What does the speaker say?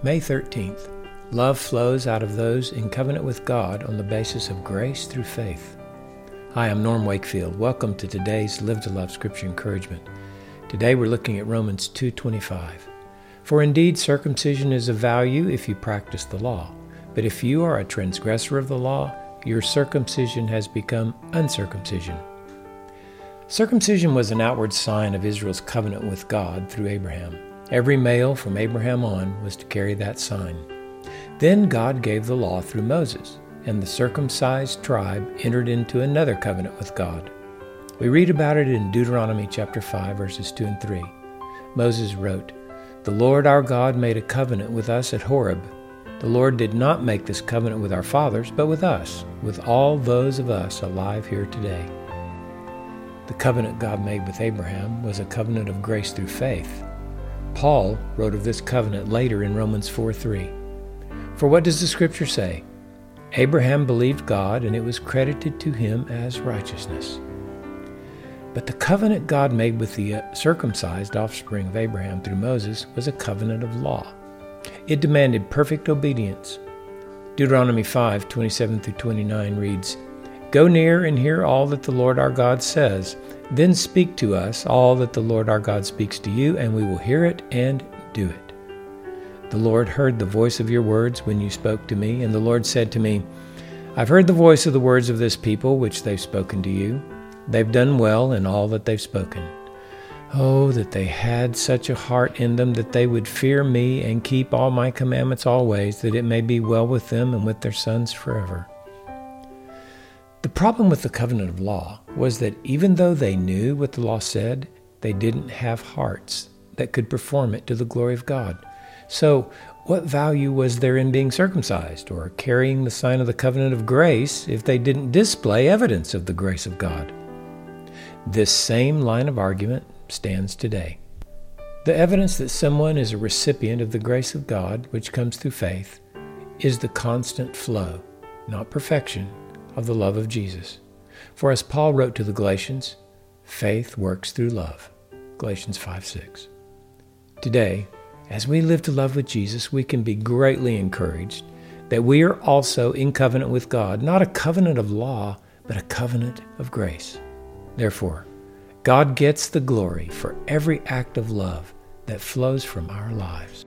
May 13th. Love flows out of those in covenant with God on the basis of grace through faith. Hi, I'm Norm Wakefield. Welcome to today's Live to Love Scripture Encouragement. Today we're looking at Romans 2:25. For indeed circumcision is of value if you practice the law, but if you are a transgressor of the law, your circumcision has become uncircumcision. Circumcision was an outward sign of Israel's covenant with God through Abraham. Every male from Abraham on was to carry that sign. Then God gave the law through Moses, and the circumcised tribe entered into another covenant with God. We read about it in Deuteronomy chapter 5 verses 2 and 3. Moses wrote, "The Lord our God made a covenant with us at Horeb. The Lord did not make this covenant with our fathers, but with us, with all those of us alive here today." The covenant God made with Abraham was a covenant of grace through faith. Paul wrote of this covenant later in Romans 4 3. For what does the scripture say? Abraham believed God, and it was credited to him as righteousness. But the covenant God made with the uh, circumcised offspring of Abraham through Moses was a covenant of law. It demanded perfect obedience. Deuteronomy 5 27 through 29 reads, Go near and hear all that the Lord our God says. Then speak to us all that the Lord our God speaks to you, and we will hear it and do it. The Lord heard the voice of your words when you spoke to me, and the Lord said to me, I've heard the voice of the words of this people which they've spoken to you. They've done well in all that they've spoken. Oh, that they had such a heart in them that they would fear me and keep all my commandments always, that it may be well with them and with their sons forever. The problem with the covenant of law was that even though they knew what the law said, they didn't have hearts that could perform it to the glory of God. So, what value was there in being circumcised or carrying the sign of the covenant of grace if they didn't display evidence of the grace of God? This same line of argument stands today. The evidence that someone is a recipient of the grace of God, which comes through faith, is the constant flow, not perfection, of the love of Jesus. For as Paul wrote to the Galatians, faith works through love. Galatians 5 6. Today, as we live to love with Jesus, we can be greatly encouraged that we are also in covenant with God, not a covenant of law, but a covenant of grace. Therefore, God gets the glory for every act of love that flows from our lives.